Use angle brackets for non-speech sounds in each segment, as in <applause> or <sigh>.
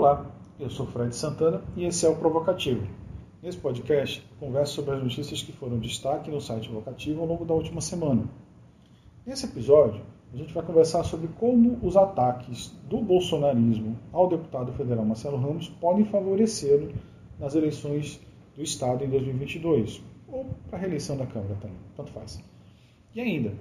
Olá, eu sou Fred Santana e esse é o Provocativo. Nesse podcast, converso sobre as notícias que foram destaque no site Provocativo ao longo da última semana. Nesse episódio, a gente vai conversar sobre como os ataques do bolsonarismo ao deputado federal Marcelo Ramos podem favorecê-lo nas eleições do Estado em 2022, ou para a reeleição da Câmara também, tanto faz. E ainda,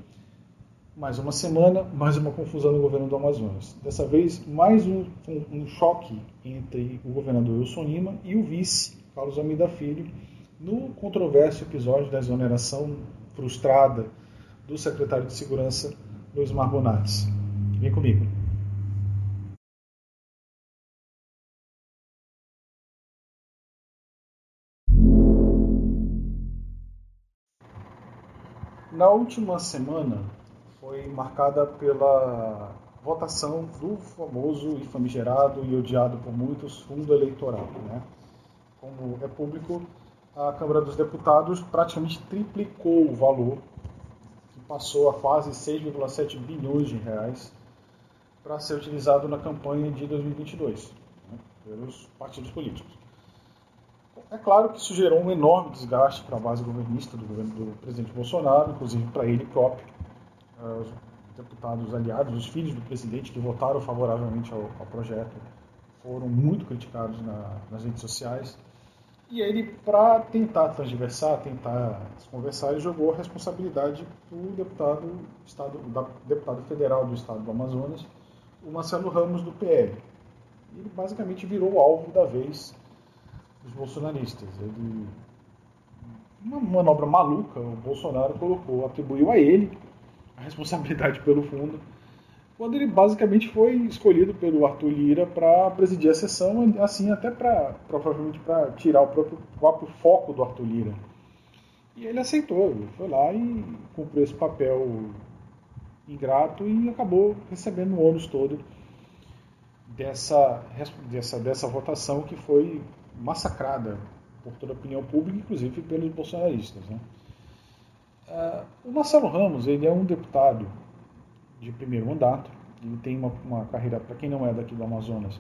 mais uma semana, mais uma confusão no governo do Amazonas. Dessa vez, mais um, um, um choque entre o governador Wilson Lima e o vice, Carlos Almeida Filho, no controverso episódio da exoneração frustrada do secretário de Segurança, Luiz Marbonates. Vem comigo. Na última semana, foi marcada pela votação do famoso e famigerado e odiado por muitos fundo eleitoral. Né? Como é público, a Câmara dos Deputados praticamente triplicou o valor, que passou a quase 6,7 bilhões de reais, para ser utilizado na campanha de 2022 né? pelos partidos políticos. É claro que isso gerou um enorme desgaste para a base governista do governo do presidente Bolsonaro, inclusive para ele próprio, os deputados aliados, os filhos do presidente que votaram favoravelmente ao, ao projeto, foram muito criticados na, nas redes sociais. E ele, para tentar transversar, tentar conversar, ele jogou a responsabilidade do deputado, estado, da, deputado federal do estado do Amazonas, o Marcelo Ramos, do PL. Ele basicamente virou o alvo da vez dos bolsonaristas. Ele, uma manobra maluca, o Bolsonaro colocou, atribuiu a ele a responsabilidade <laughs> pelo fundo, quando ele basicamente foi escolhido pelo Arthur Lira para presidir a sessão, assim até para provavelmente para tirar o próprio, próprio foco do Arthur Lira. E ele aceitou, ele foi lá e cumpriu esse papel ingrato e acabou recebendo o ônus todo dessa, dessa, dessa votação que foi massacrada por toda a opinião pública, inclusive pelos bolsonaristas. Né? Uh, o Marcelo Ramos ele é um deputado de primeiro mandato, ele tem uma, uma carreira, para quem não é daqui do Amazonas,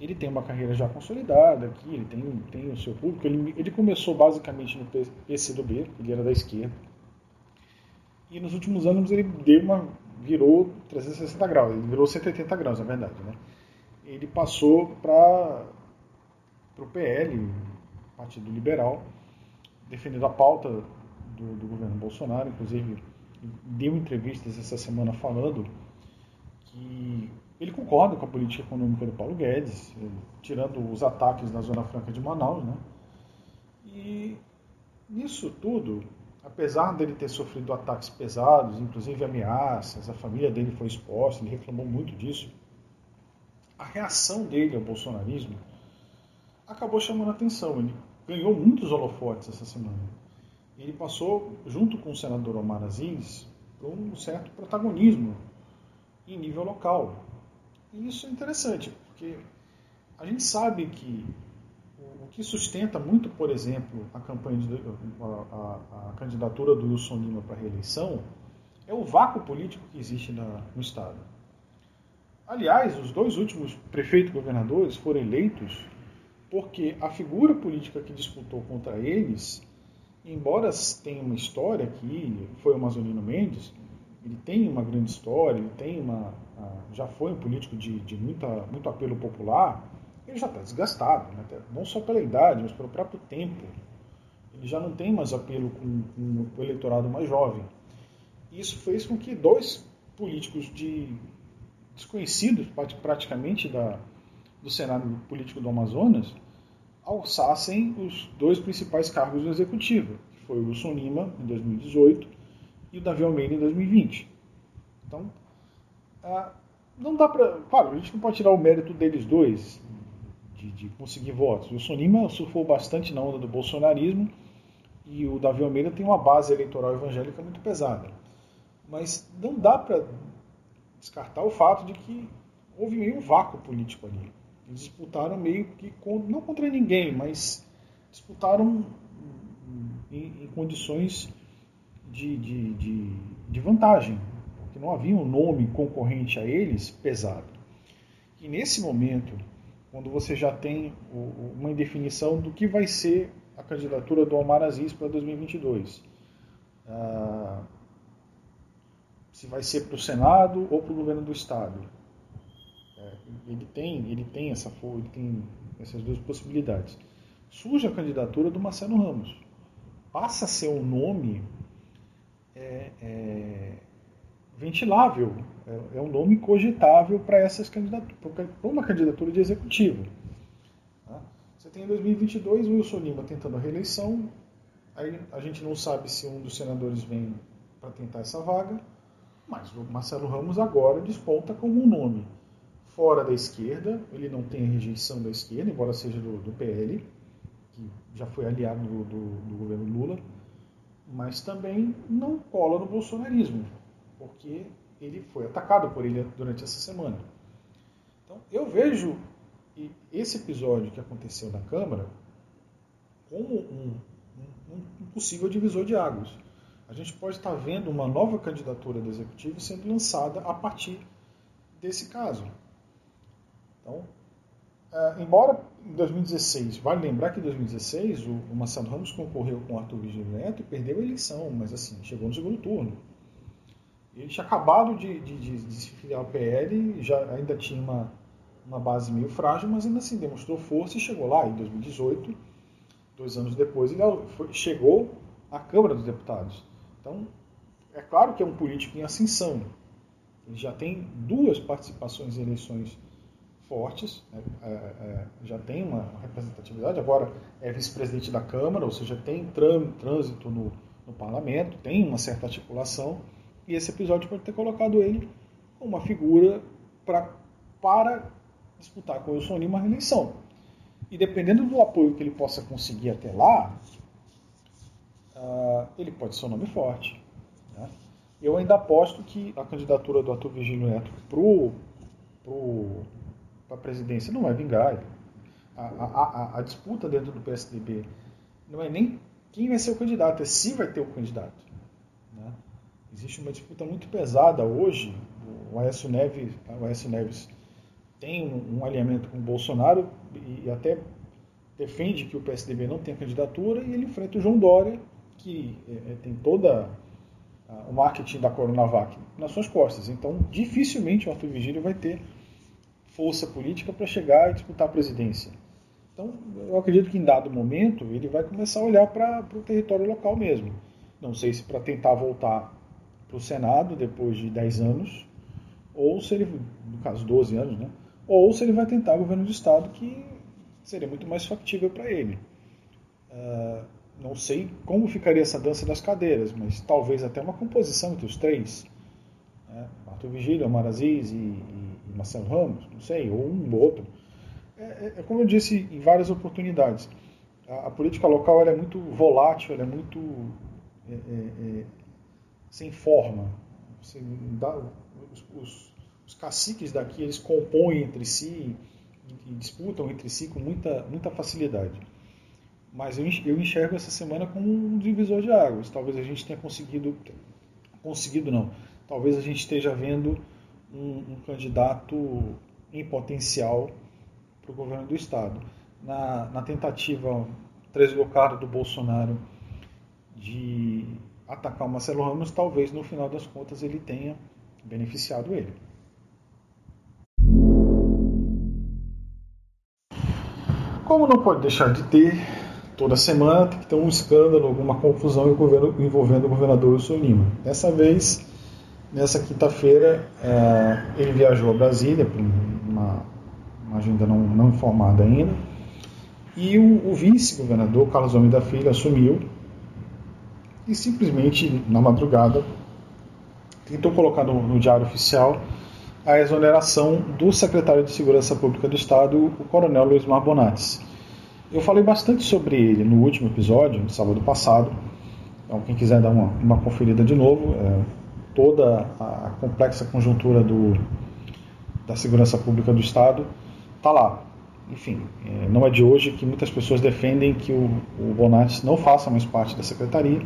ele tem uma carreira já consolidada aqui, ele tem, tem o seu público, ele, ele começou basicamente no PCdoB, ele era da esquerda, e nos últimos anos ele deu uma, virou 360 graus, ele virou 180 graus, na verdade. Né? Ele passou para o PL, Partido Liberal, defendendo a pauta do, do governo Bolsonaro, inclusive deu entrevistas essa semana falando que ele concorda com a política econômica do Paulo Guedes, tirando os ataques na Zona Franca de Manaus, né? E nisso tudo, apesar dele ter sofrido ataques pesados, inclusive ameaças, a família dele foi exposta, ele reclamou muito disso. A reação dele ao bolsonarismo acabou chamando a atenção. Ele ganhou muitos holofotes essa semana ele passou, junto com o senador Omar Aziz, por um certo protagonismo em nível local. E isso é interessante, porque a gente sabe que o que sustenta muito, por exemplo, a campanha de, a, a, a candidatura do Wilson Lima para a reeleição é o vácuo político que existe na, no Estado. Aliás, os dois últimos prefeitos governadores foram eleitos porque a figura política que disputou contra eles embora tenha uma história aqui, foi o Amazonino Mendes, ele tem uma grande história, ele tem uma, já foi um político de, de muita, muito apelo popular, ele já está desgastado, né? não só pela idade, mas pelo próprio tempo. Ele já não tem mais apelo com, com o eleitorado mais jovem. Isso fez com que dois políticos de desconhecidos praticamente da, do cenário político do Amazonas alçassem os dois principais cargos do executivo, que foi o Wilson Lima, em 2018, e o Davi Almeida, em 2020. Então, ah, não dá para. Claro, a gente não pode tirar o mérito deles dois de, de conseguir votos. O Wilson Lima surfou bastante na onda do bolsonarismo e o Davi Almeida tem uma base eleitoral evangélica muito pesada. Mas não dá para descartar o fato de que houve meio um vácuo político ali. Disputaram meio que, não contra ninguém, mas disputaram em, em condições de, de, de, de, vantagem, porque não havia um nome concorrente a eles pesado. E nesse momento, quando você já tem uma indefinição do que vai ser a candidatura do Omar Aziz para 2022. Ah, se vai ser para o Senado ou para o governo do Estado. Ele tem, ele tem essa ele tem essas duas possibilidades. Surge a candidatura do Marcelo Ramos. Passa a ser um nome é, é, ventilável, é, é, um nome cogitável para essas candidaturas, para uma candidatura de executivo. Tá? Você tem em 2022 o Wilson Lima tentando a reeleição, aí a gente não sabe se um dos senadores vem para tentar essa vaga, mas o Marcelo Ramos agora desponta como um nome fora da esquerda, ele não tem rejeição da esquerda, embora seja do, do PL, que já foi aliado do, do, do governo Lula, mas também não cola no bolsonarismo, porque ele foi atacado por ele durante essa semana. Então, eu vejo esse episódio que aconteceu na Câmara como um, um, um possível divisor de águas. A gente pode estar vendo uma nova candidatura do Executivo sendo lançada a partir desse caso. Então, é, embora em 2016, vale lembrar que em 2016 o, o Marcelo Ramos concorreu com o Arthur Vigílio Neto e perdeu a eleição, mas assim, chegou no segundo turno. Ele tinha acabado de, de, de, de se filiar ao PL, já ainda tinha uma, uma base meio frágil, mas ainda assim demonstrou força e chegou lá em 2018. Dois anos depois, ele foi, chegou à Câmara dos Deputados. Então, é claro que é um político em ascensão. Ele já tem duas participações em eleições fortes, né? é, é, já tem uma representatividade, agora é vice-presidente da Câmara, ou seja, tem trânsito no, no parlamento, tem uma certa articulação, e esse episódio pode ter colocado ele como uma figura pra, para disputar com o Wilson Lima a reeleição. E dependendo do apoio que ele possa conseguir até lá, uh, ele pode ser um nome forte. Né? Eu ainda aposto que a candidatura do Arthur Virgílio Neto para a presidência não vai vingar. A, a, a, a, disputa dentro do PSDB não é nem quem vai ser o candidato, é se vai ter o candidato. Né? Existe uma disputa muito pesada hoje. O Aécio Neves, o Aécio Neves tem um, um alinhamento com o Bolsonaro e até defende que o PSDB não tenha candidatura e ele enfrenta o João Dória, que é, é tem toda o marketing da Coronavac nas suas costas. Então, dificilmente o Arthur Vigílio vai ter força política para chegar e disputar a presidência. Então, eu acredito que em dado momento ele vai começar a olhar para o território local mesmo. Não sei se para tentar voltar para o Senado depois de 10 anos, ou se ele, no caso 12 anos, né? ou se ele vai tentar governo do Estado, que seria muito mais factível para ele. Uh, não sei como ficaria essa dança das cadeiras, mas talvez até uma composição entre os três. Né? Arthur Vigílio, Omar Aziz e, Marcelo Ramos, não sei, ou um ou outro. É, é, é, como eu disse em várias oportunidades, a, a política local é muito volátil, é muito é, é, é sem forma. Você dá, os, os, os, caciques daqui eles compõem entre si e, e disputam entre si com muita, muita facilidade. Mas eu enxergo essa semana como um divisor de águas. Talvez a gente tenha conseguido, conseguido não, talvez a gente esteja vendo um, um candidato em potencial para o governo do Estado. Na, na tentativa deslocada do Bolsonaro de atacar o Marcelo Ramos, talvez no final das contas ele tenha beneficiado ele. Como não pode deixar de ter, toda semana tem que ter um escândalo, alguma confusão envolvendo o governador Wilson Lima. Dessa vez, nessa quinta-feira, é, ele viajou a Brasília, por uma, uma agenda não, não, informada ainda, e o, o vice-governador, Carlos Homem da Filha, assumiu e simplesmente, na madrugada, tentou colocar no, no Diário Oficial a exoneração do secretário de Segurança Pública do Estado, o coronel Luiz Mar Bonates. Eu falei bastante sobre ele no último episódio, no sábado passado. Então, quem quiser dar uma, uma conferida de novo, é, toda a, complexa conjuntura do, da segurança pública do Estado está lá. Enfim, é, não é de hoje que muitas pessoas defendem que o, o Bonates não faça mais parte da secretaria.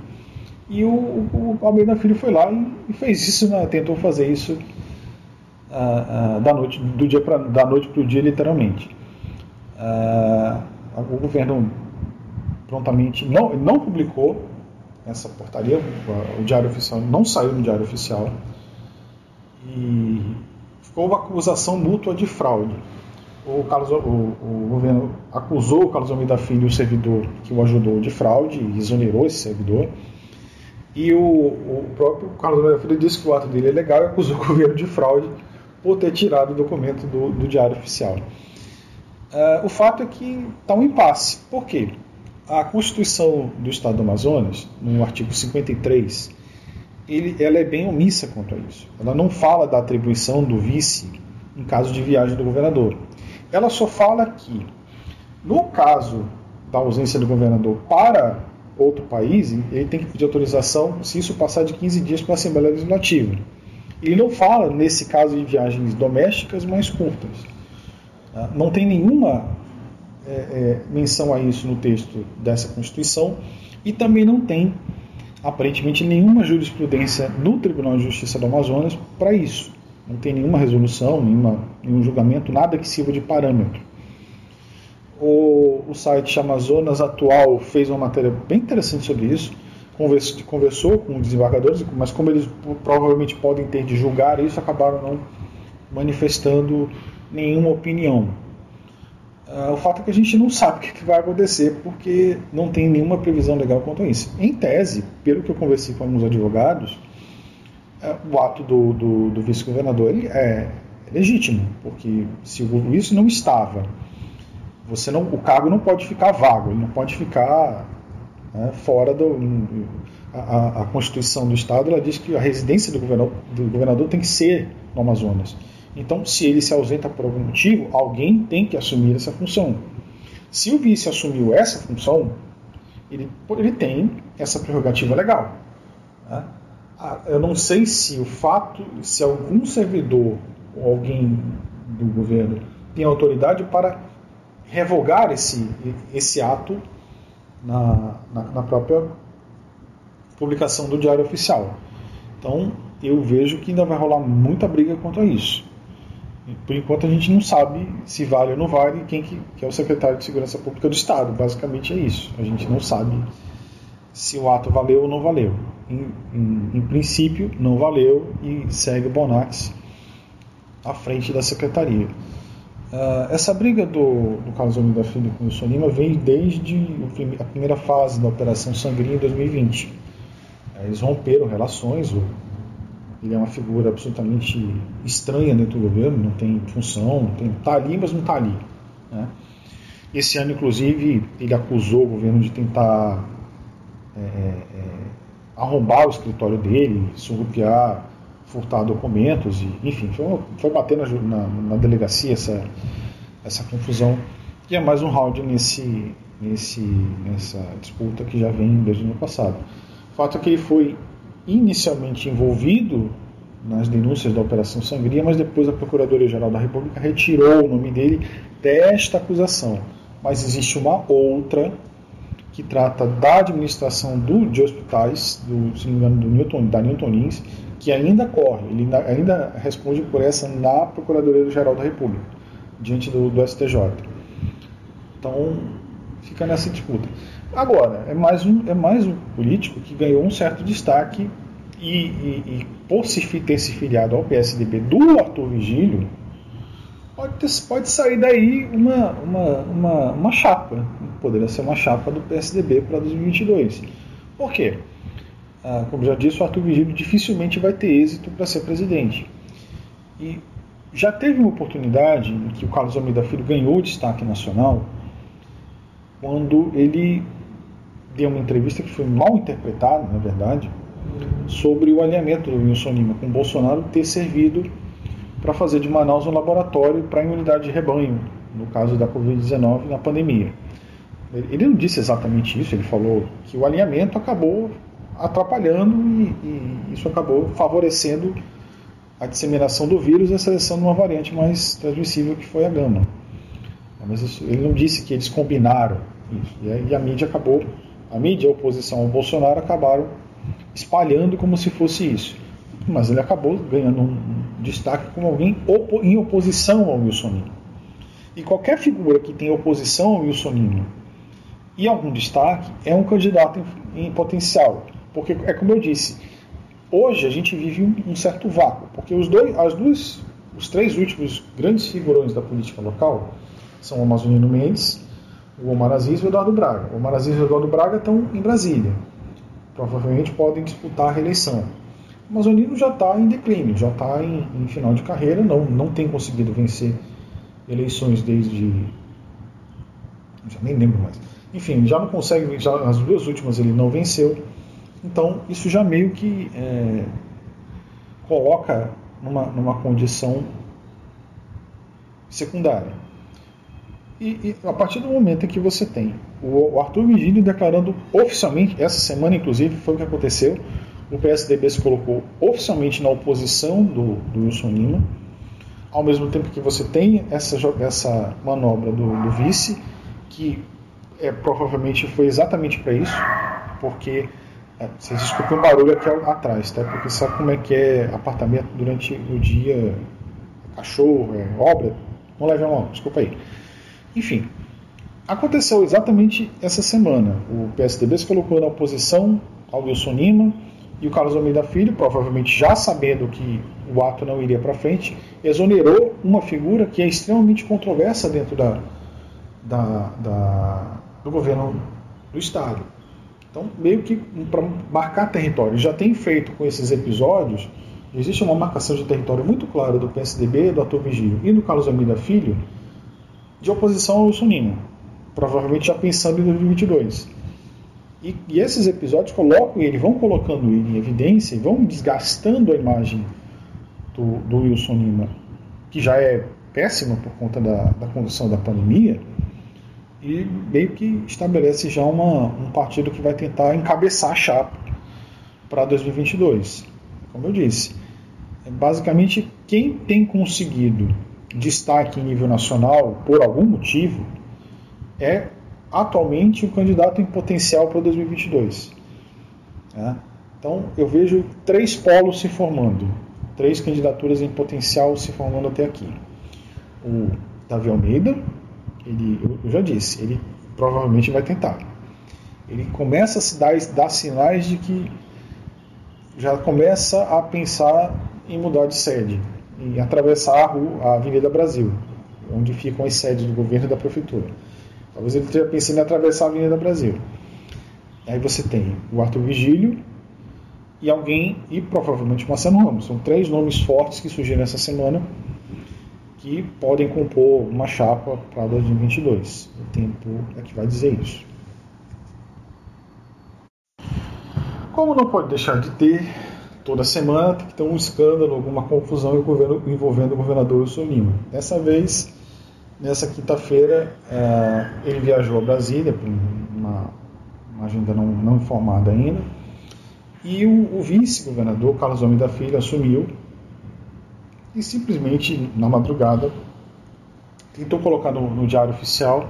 E o, o, Almeida Filho foi lá e, fez isso, né, tentou fazer isso uh, uh, da noite, do dia pra, da noite para o dia, literalmente. Uh, o governo prontamente não, não publicou essa portaria, o Diário Oficial não saiu no Diário Oficial e ficou uma acusação mútua de fraude. O, Carlos, o, o governo acusou o Carlos Almeida Filho, o servidor que o ajudou de fraude, e exonerou esse servidor. E o, o próprio Carlos Almeida Filho disse que o ato dele é legal e acusou <laughs> o governo de fraude por ter tirado o documento do, do Diário Oficial. Uh, o fato é que está um impasse. Por quê? A Constituição do Estado do Amazonas, no artigo 53, ele, ela é bem omissa quanto a isso. Ela não fala da atribuição do vice em caso de viagem do governador. Ela só fala que, no caso da ausência do governador para outro país, ele tem que pedir autorização se isso passar de 15 dias para a Assembleia Legislativa. Ele não fala nesse caso de viagens domésticas mais curtas. Ah, não tem nenhuma é, é, menção a isso no texto dessa Constituição e também não tem, aparentemente, nenhuma jurisprudência no Tribunal de Justiça do Amazonas para isso. Não tem nenhuma resolução, nenhuma, nenhum julgamento, nada que sirva de parâmetro. O, o site Amazonas Atual fez uma matéria bem interessante sobre isso, conversou, conversou com desembargadores, mas como eles provavelmente podem ter de julgar isso, acabaram não manifestando nenhuma opinião. Uh, o fato é que a gente não sabe <laughs> o que vai acontecer porque não tem nenhuma previsão legal quanto a isso. Em tese, pelo que eu conversei com alguns advogados, uh, o ato do, do, do vice-governador é legítimo, porque se isso não estava, você não, o cargo não pode ficar vago, ele não pode ficar né, fora do. A, a, Constituição do Estado ela diz que a residência do governador, do governador tem que ser no Amazonas. Então, se ele se ausenta por algum motivo, alguém tem que assumir essa função. Se o vice assumiu essa função, ele, ele tem essa prerrogativa legal. Né? Ah, eu não sei se o fato, se algum servidor ou alguém do governo tem autoridade para revogar esse, esse ato na, na, na própria publicação do Diário Oficial. Então, eu vejo que ainda vai rolar muita briga quanto a isso. Por enquanto a gente não sabe se vale ou não vale quem que, que, é o secretário de Segurança Pública do Estado. Basicamente é isso. A gente não sabe se o ato valeu ou não valeu. Em, em, em princípio, não valeu e segue o Bonax à frente da secretaria. Uh, essa briga do, do Carlos Almeida Filho com o Wilson Lima vem desde a primeira fase da Operação Sangria em 2020. Eles romperam relações, o ele é uma figura absolutamente estranha dentro do governo, não tem função, não tem, tá ali, mas não está ali. Né? Esse ano, inclusive, ele acusou o governo de tentar é, é, arrombar o escritório dele, surrupiar, furtar documentos, e, enfim, foi, foi bater na, na, na, delegacia essa, essa confusão. E é mais um round nesse, nesse, nessa disputa que já vem desde o ano passado. O fato é que ele foi inicialmente envolvido nas denúncias da Operação Sangria, mas depois a Procuradoria-Geral da República retirou o nome dele desta acusação. Mas existe uma outra que trata da administração do, de hospitais, do, se não me engano, do Newton, da Newton Lins, que ainda corre, ele ainda responde por essa na Procuradoria-Geral da República, diante do, do STJ. Então, fica nessa disputa. Agora, é mais um, é mais um político que ganhou um certo destaque e, e, e por se ter se filiado ao PSDB do Arthur Vigílio, pode, ter, pode sair daí uma, uma, uma, uma chapa. Poderia ser uma chapa do PSDB para 2022. Por quê? Ah, como já disse, o Arthur Vigílio dificilmente vai ter êxito para ser presidente. E já teve uma oportunidade em que o Carlos Almeida Filho ganhou destaque nacional quando ele deu uma entrevista que foi mal interpretada, na verdade, sobre o alinhamento do Wilson Lima com Bolsonaro ter servido para fazer de Manaus um laboratório para imunidade de rebanho, no caso da Covid-19 na pandemia. Ele não disse exatamente isso, ele falou que o alinhamento acabou atrapalhando e, e isso acabou favorecendo a disseminação do vírus e a seleção de uma variante mais transmissível que foi a gama. Mas isso, ele não disse que eles combinaram isso. E a mídia acabou a mídia a oposição ao Bolsonaro acabaram espalhando como se fosse isso. Mas ele acabou ganhando um destaque como alguém em oposição ao Wilson Lima. E qualquer figura que tenha oposição ao Wilson Lima e algum destaque é um candidato em, em potencial. Porque, é como eu disse, hoje a gente vive um, um certo vácuo, porque os, dois, as duas, os três últimos grandes figurões da política local são o Amazonino Mendes, o Omar Aziz e o Eduardo Braga. O Omar Aziz e o Eduardo Braga estão em Brasília. Provavelmente podem disputar a reeleição. O Amazonino já está em declínio, já está em, em, final de carreira, não, não tem conseguido vencer eleições desde. Já nem lembro mais. Enfim, já não consegue, já, as duas últimas ele não venceu. Então, isso já meio que é, coloca numa, numa condição secundária. E, e, a partir do momento em que você tem o, o Arthur Vigílio declarando oficialmente, essa semana inclusive foi o que aconteceu, o PSDB se colocou oficialmente na oposição do, do Wilson Lima, ao mesmo tempo que você tem essa, essa manobra do, do vice, que é, provavelmente foi exatamente para isso, porque é, vocês desculpem o barulho aqui atrás, tá? Porque sabe como é que é apartamento durante o dia, cachorro, é, obra, não leve a mão, desculpa aí. Enfim, aconteceu exatamente essa semana. O PSDB se colocou na oposição ao Wilson Lima e o Carlos Almeida Filho, provavelmente já sabendo que o ato não iria para frente, exonerou uma figura que é extremamente controversa dentro da, da, da do governo do Estado. Então, meio que para marcar território, já tem feito com esses episódios, existe uma marcação de território muito clara do PSDB, do Ator Vigílio e do Carlos Almeida Filho, de oposição ao Wilson provavelmente já pensando em 2022. E, e, esses episódios colocam ele, vão colocando ele em evidência e vão desgastando a imagem do, do Wilson Lima, que já é péssima por conta da, da condução da pandemia, e meio que estabelece já uma, um partido que vai tentar encabeçar a chapa para 2022. Como eu disse, é basicamente quem tem conseguido destaque em nível nacional por algum motivo é atualmente o candidato em potencial para 2022. Né? Então eu vejo três polos se formando, três candidaturas em potencial se formando até aqui. O Davi Almeida, ele, eu já disse, ele provavelmente vai tentar. Ele começa a se dar, dar sinais de que já começa a pensar em mudar de sede e atravessar a, rua, a Avenida Brasil, onde ficam as sedes do governo e da prefeitura. Talvez ele esteja pensando em atravessar a Avenida Brasil. Aí você tem o Arthur Vigílio e alguém, e provavelmente Marcelo Ramos. São três nomes fortes que surgiram essa semana que podem compor uma chapa para 2022. O tempo é que vai dizer isso. Como não pode deixar de ter, toda semana tem que ter um escândalo, alguma confusão envolvendo o governador Wilson Lima. Dessa vez, nessa quinta-feira, é, ele viajou a Brasília, por uma, agenda não, não, informada ainda, e o, o vice-governador, Carlos Homem da Filha, assumiu e simplesmente, na madrugada, tentou colocar no, no Diário Oficial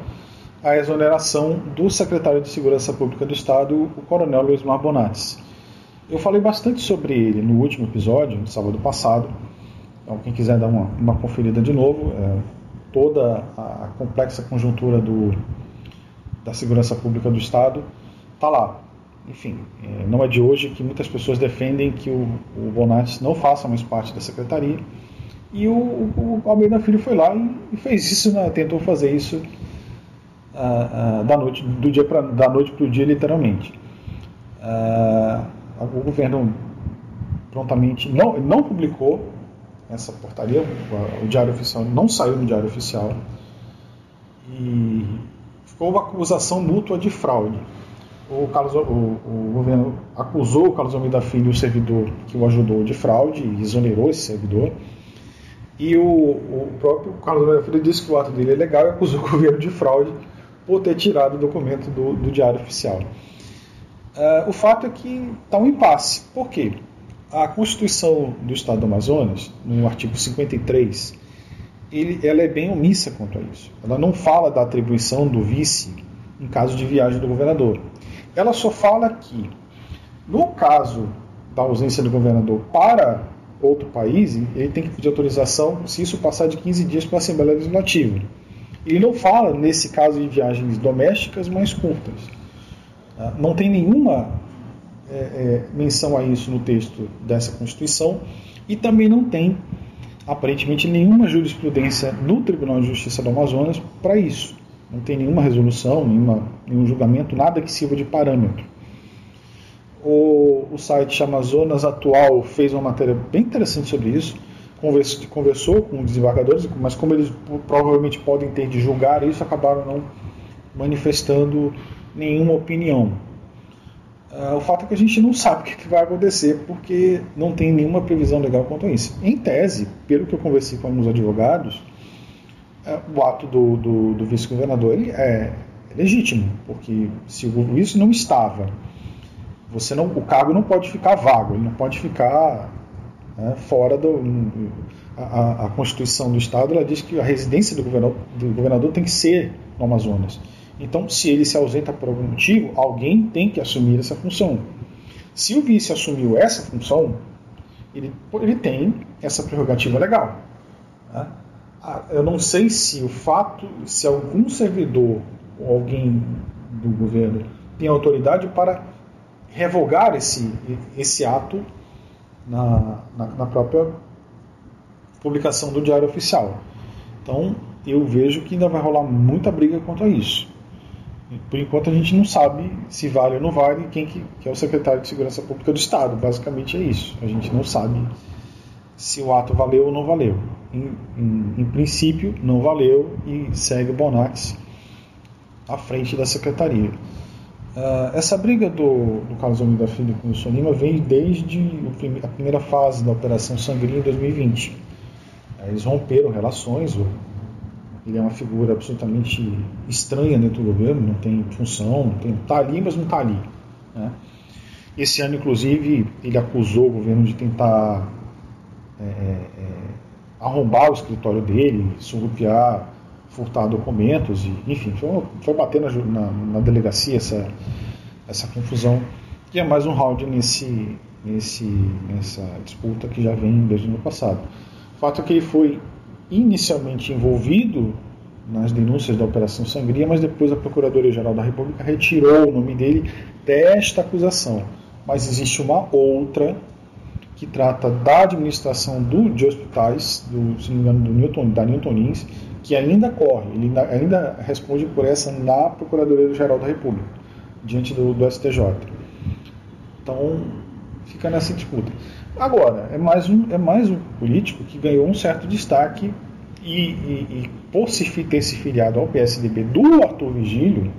a exoneração do secretário de Segurança Pública do Estado, o coronel Luiz Mar Bonatti eu falei bastante sobre ele no último episódio, no sábado passado. Então, quem quiser dar uma, uma conferida de novo, é, toda a, complexa conjuntura do, da segurança pública do Estado está lá. Enfim, é, não é de hoje que muitas pessoas defendem que o, o não faça mais parte da secretaria. E o, o, o Almeida Filho foi lá e, e fez isso, né, tentou fazer isso uh, uh, da noite, do dia pra, da noite para o dia, literalmente. Uh, o governo prontamente não, não publicou essa portaria, o, Diário Oficial não saiu no Diário Oficial e ficou uma acusação mútua de fraude. O, Carlos, o, o governo acusou o Carlos Almeida Filho, o servidor que o ajudou, de fraude e exonerou esse servidor. E o, o próprio Carlos Almeida Filho disse que o ato dele é legal e acusou o governo de fraude por ter tirado o documento do, do Diário Oficial. Uh, o fato é que está um impasse. Por quê? A Constituição do Estado do Amazonas, no artigo 53, ele, ela é bem omissa quanto a isso. Ela não fala da atribuição do vice em caso de viagem do governador. Ela só fala que, no caso da ausência do governador para outro país, ele tem que pedir autorização se isso passar de 15 dias para a Assembleia Legislativa. Ele não fala, nesse caso, de viagens domésticas mais curtas. Tá? Não tem nenhuma é, é, menção a isso no texto dessa Constituição e também não tem, aparentemente, nenhuma jurisprudência no Tribunal de Justiça do Amazonas para isso. Não tem nenhuma resolução, nenhuma, nenhum julgamento, nada que sirva de parâmetro. O, o site Amazonas Atual fez uma matéria bem interessante sobre isso conversou, conversou com desembargadores, mas como eles provavelmente podem ter de julgar isso, acabaram não manifestando nenhuma opinião. Uh, o fato é que a gente não sabe o que, vai acontecer porque não tem nenhuma previsão legal quanto a isso. Em tese, pelo que eu conversei com alguns advogados, uh, o ato do, do, do vice-governador é legítimo, porque se o vice não estava, você não, o cargo não pode ficar vago, ele não pode ficar né, fora do. A, a, Constituição do Estado ela diz que a residência do governador, do governador tem que ser no Amazonas. Então, se ele se ausenta por algum motivo, alguém tem que assumir essa função. Se o vice assumiu essa função, ele, ele tem essa prerrogativa legal. Né? Ah, eu não sei se o fato, se algum servidor ou alguém do governo tem autoridade para revogar esse, esse ato na, na, na própria publicação do Diário Oficial. Então, eu vejo que ainda vai rolar muita briga quanto a isso. Por enquanto, a gente não sabe se vale ou não vale quem que, que, é o secretário de Segurança Pública do Estado. Basicamente é isso. A gente não sabe se o ato valeu ou não valeu. Em, em, em princípio, não valeu e segue o Bonax à frente da secretaria. Uh, essa briga do, do Carlos Almeida Filho com o Wilson Lima vem desde a primeira fase da Operação Sangria em 2020. Eles romperam relações, ele é uma figura absolutamente estranha dentro do governo, não tem função, não tem, tá ali, mas não está ali. Né? Esse ano, inclusive, ele acusou o governo de tentar é, é, é arrombar o escritório dele, surrupiar furtar documentos, e, enfim, foi, foi bater na, na, na, delegacia essa, essa confusão. E é mais um round nesse, nesse, nessa disputa que já vem desde o ano passado. O fato é que ele foi inicialmente envolvido nas denúncias da Operação Sangria, mas depois a Procuradoria-Geral da República retirou o nome dele desta acusação. Mas existe uma outra que trata da administração do, de hospitais, do, se não me engano, do Newton, da Newton Lins, que ainda corre, ele ainda, ainda responde por essa na Procuradoria-Geral da República, diante do, do, STJ. Então, fica nessa disputa. Agora, é mais um, é mais um político que ganhou um certo destaque e, e, e por se ter se filiado ao PSDB do Arthur Vigílio,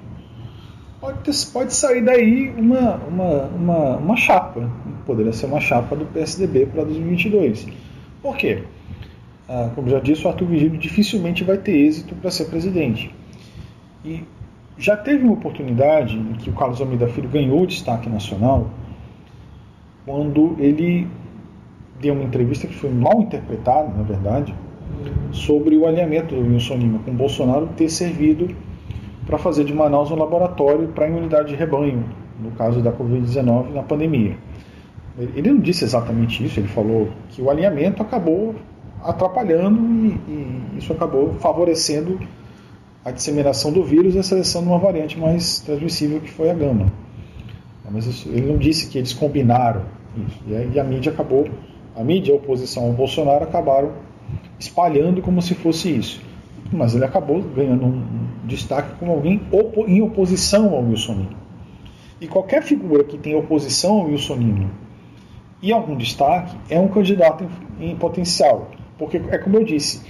pode, ter, pode sair daí uma, uma, uma, uma chapa, poderia ser uma chapa do PSDB para 2022. Por quê? ah, como já disse, o Arthur Vigílio dificilmente vai ter êxito para ser presidente. E já teve uma oportunidade em que o Carlos Almeida Filho ganhou destaque nacional quando ele deu uma entrevista que foi mal interpretada, na verdade, sobre o alinhamento do Wilson Lima com Bolsonaro ter servido para fazer de Manaus um laboratório para a imunidade de rebanho, no caso da Covid-19 na pandemia. Ele não disse exatamente isso, ele falou que o alinhamento acabou atrapalhando e, e, isso acabou favorecendo a disseminação do vírus e a seleção de uma variante mais transmissível que foi a gama. Mas isso, ele não disse que eles combinaram isso. E a, mídia acabou, a mídia a oposição ao Bolsonaro acabaram espalhando como se fosse isso. Mas ele acabou ganhando um destaque como alguém em oposição ao Wilsonino. E qualquer figura que tem oposição ao Wilsonino e algum destaque é um candidato em, em potencial. Porque é como eu disse,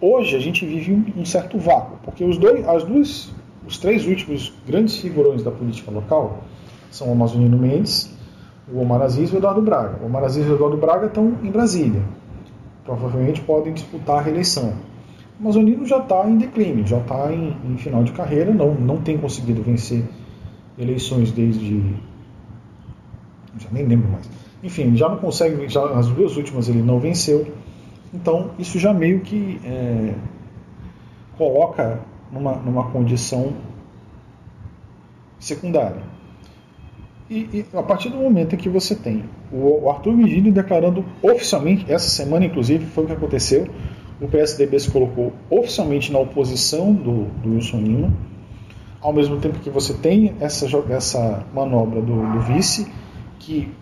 hoje a gente vive um, um certo vácuo, porque os dois, as duas, os três últimos grandes figurões da política local são o Amazonino Mendes, o Omar Aziz e o Eduardo Braga. O Omar Aziz e o Eduardo Braga estão em Brasília. Provavelmente podem disputar a reeleição. O Amazonino já está em declínio, já está em, em, final de carreira, não, não tem conseguido vencer eleições desde. Já nem lembro mais. Enfim, já não consegue, já, as duas últimas ele não venceu. Então, isso já meio que é, coloca numa, numa condição secundária. E, e, a partir do momento em que você tem o, Arthur Vigílio declarando oficialmente, essa semana inclusive foi o que aconteceu, o PSDB se colocou oficialmente na oposição do, do Wilson Lima, ao mesmo tempo que você tem essa, essa manobra do, do vice, que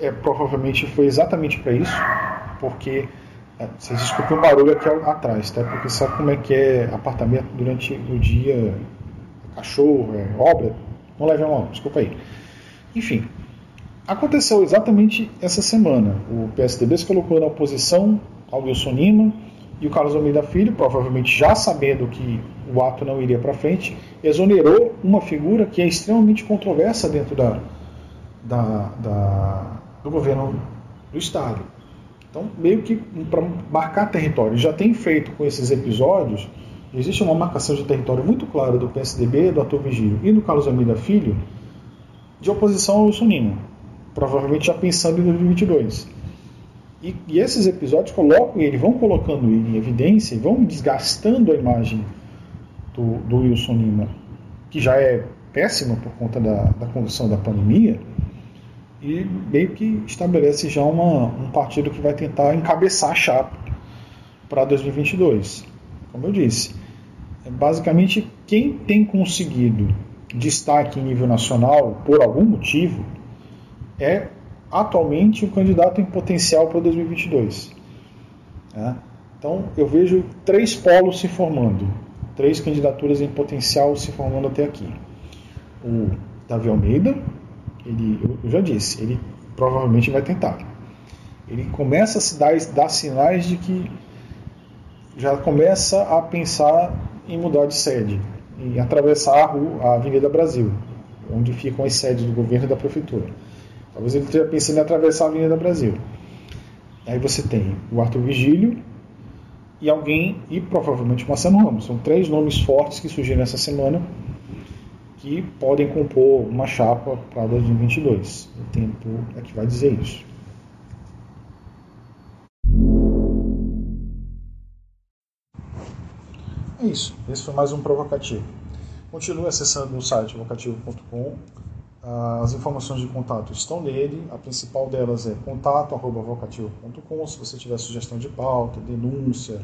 é, provavelmente foi exatamente para isso, porque é, vocês desculpem o barulho aqui atrás, tá? Porque sabe como é que é apartamento durante o dia, cachorro, é, obra, não leve a mão, desculpa aí. Enfim, aconteceu exatamente essa semana. O PSDB se colocou na oposição ao Wilson Lima e o Carlos Almeida Filho, provavelmente já sabendo que o ato não iria para frente, exonerou uma figura que é extremamente controversa dentro da, da, da do governo do Estado. Então, meio que para marcar território, já tem feito com esses episódios, existe uma marcação de território muito clara do PSDB, do Ator Vigílio e do Carlos Almeida Filho, de oposição ao Lima, provavelmente já pensando em 2022. E, e, esses episódios colocam ele, vão colocando ele em evidência vão desgastando a imagem do, do Wilson Lima, que já é péssima por conta da, da condução da pandemia, e meio que estabelece já uma, um partido que vai tentar encabeçar a chapa para 2022. Como eu disse, é basicamente quem tem conseguido destaque em nível nacional por algum motivo é atualmente o candidato em potencial para 2022. Né? Então eu vejo três polos se formando, três candidaturas em potencial se formando até aqui. O Davi Almeida, ele, eu já disse, ele provavelmente vai tentar. Ele começa a se dar, dar sinais de que já começa a pensar em mudar de sede, em atravessar a, rua, a Avenida Brasil, onde ficam as sedes do governo e da prefeitura. Talvez ele esteja pensando em atravessar a Avenida Brasil. Aí você tem o Arthur Vigílio e alguém, e provavelmente o Marcelo Ramos. São três nomes fortes que surgiram essa semana que podem compor uma chapa para 2022. O tempo é que vai dizer isso. É isso. Esse foi mais um provocativo. Continue acessando o site vocativo.com. As informações de contato estão nele. A principal delas é contato@vocativo.com. Se você tiver sugestão de pauta, denúncia,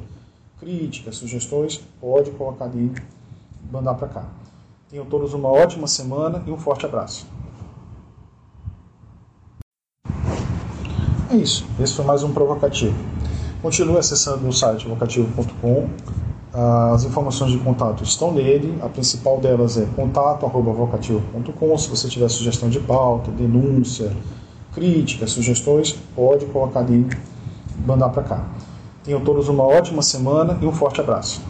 críticas, sugestões, pode colocar ali e mandar para cá. Tenham todos uma ótima semana e um forte abraço. É isso. Esse foi mais um provocativo. Continue acessando o site vocativo.com. As informações de contato estão nele. A principal delas é contato@vocativo.com. Se você tiver sugestão de pauta, denúncia, críticas, sugestões, pode colocar ali e mandar para cá. Tenham todos uma ótima semana e um forte abraço.